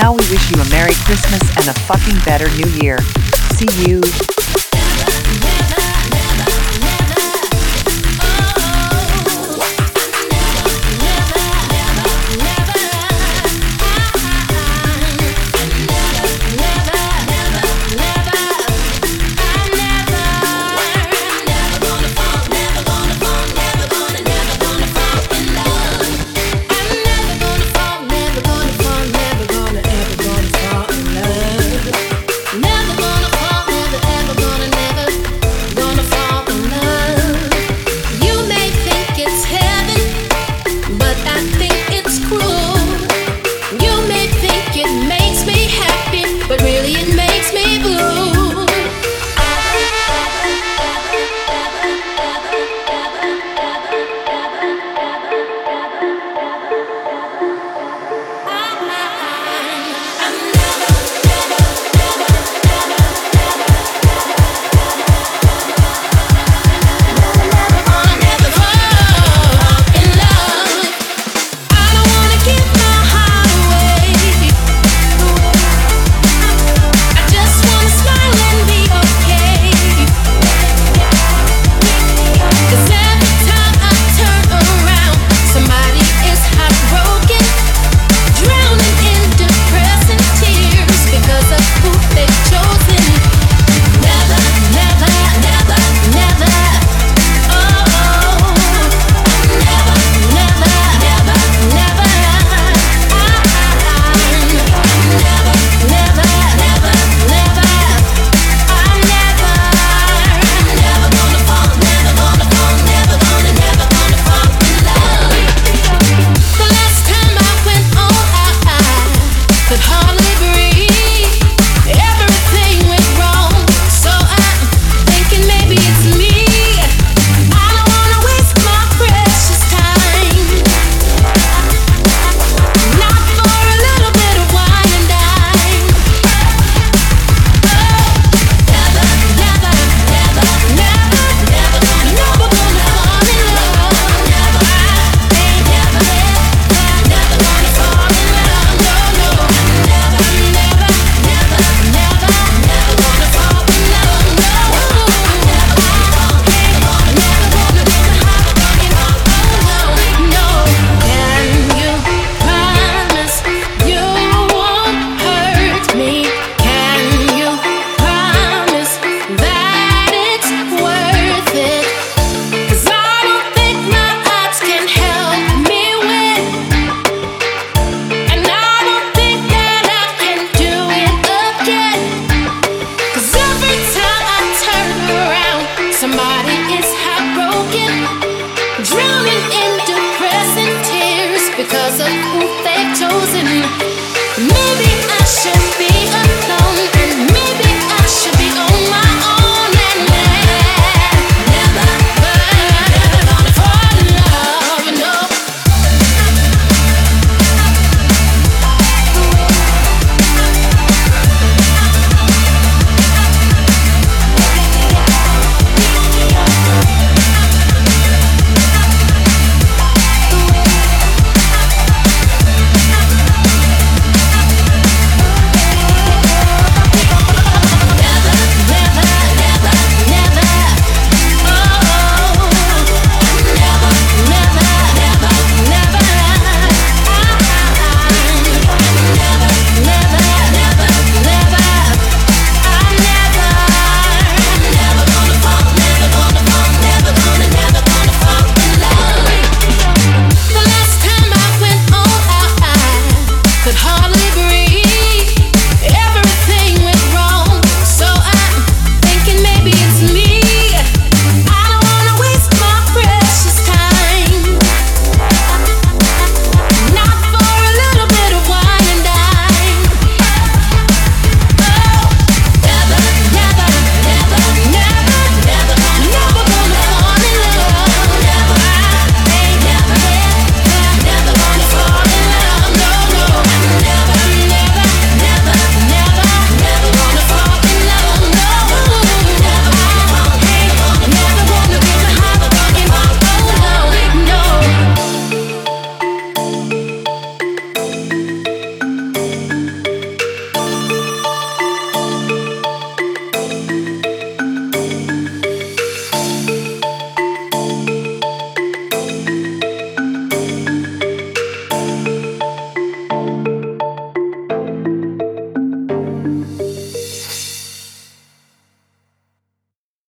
Now we wish you a Merry Christmas and a fucking better New Year. See you.